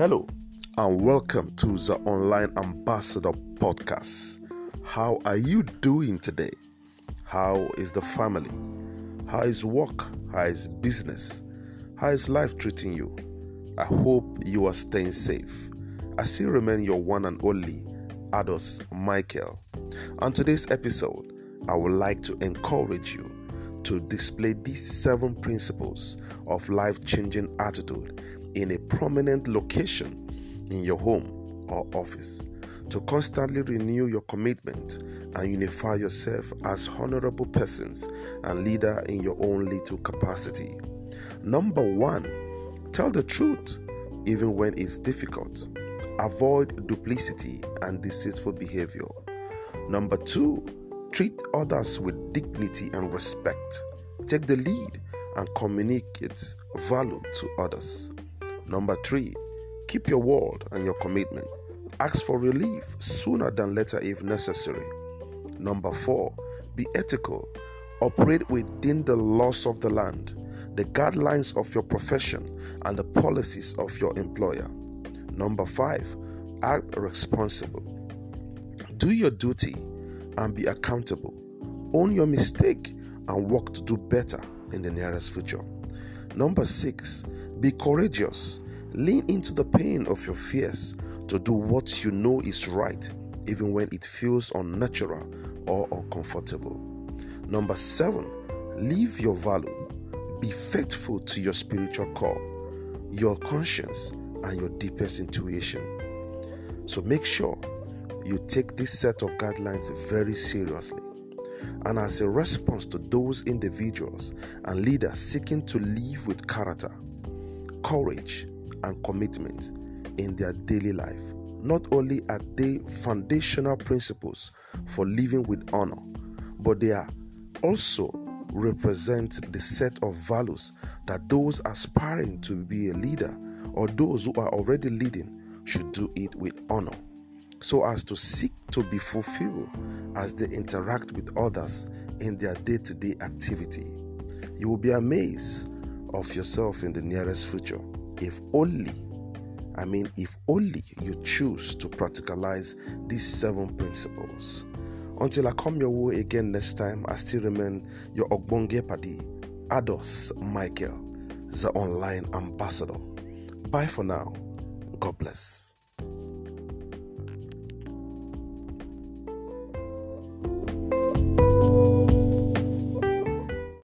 Hello, and welcome to the Online Ambassador Podcast. How are you doing today? How is the family? How is work? How is business? How is life treating you? I hope you are staying safe. I still remain your one and only Ados Michael. On today's episode, I would like to encourage you to display these seven principles of life changing attitude in a prominent location in your home or office. To constantly renew your commitment and unify yourself as honorable persons and leader in your own little capacity. Number one, tell the truth even when it's difficult. Avoid duplicity and deceitful behavior. Number two, treat others with dignity and respect. Take the lead and communicate value to others. Number three, keep your word and your commitment. Ask for relief sooner than later if necessary. Number four, be ethical. Operate within the laws of the land, the guidelines of your profession, and the policies of your employer. Number five, act responsible. Do your duty and be accountable. Own your mistake and work to do better in the nearest future. Number six, be courageous. Lean into the pain of your fears to do what you know is right, even when it feels unnatural or uncomfortable. Number seven, live your value. Be faithful to your spiritual call, your conscience, and your deepest intuition. So make sure you take this set of guidelines very seriously. And as a response to those individuals and leaders seeking to live with character, courage, and commitment in their daily life, not only are they foundational principles for living with honor, but they are also represent the set of values that those aspiring to be a leader or those who are already leading should do it with honor so as to seek to be fulfilled as they interact with others in their day-to-day activity you will be amazed of yourself in the nearest future if only I mean, if only you choose to practicalize these seven principles. Until I come your way again next time, I still remain your Ogbonge Padi, Ados Michael, the online ambassador. Bye for now. God bless.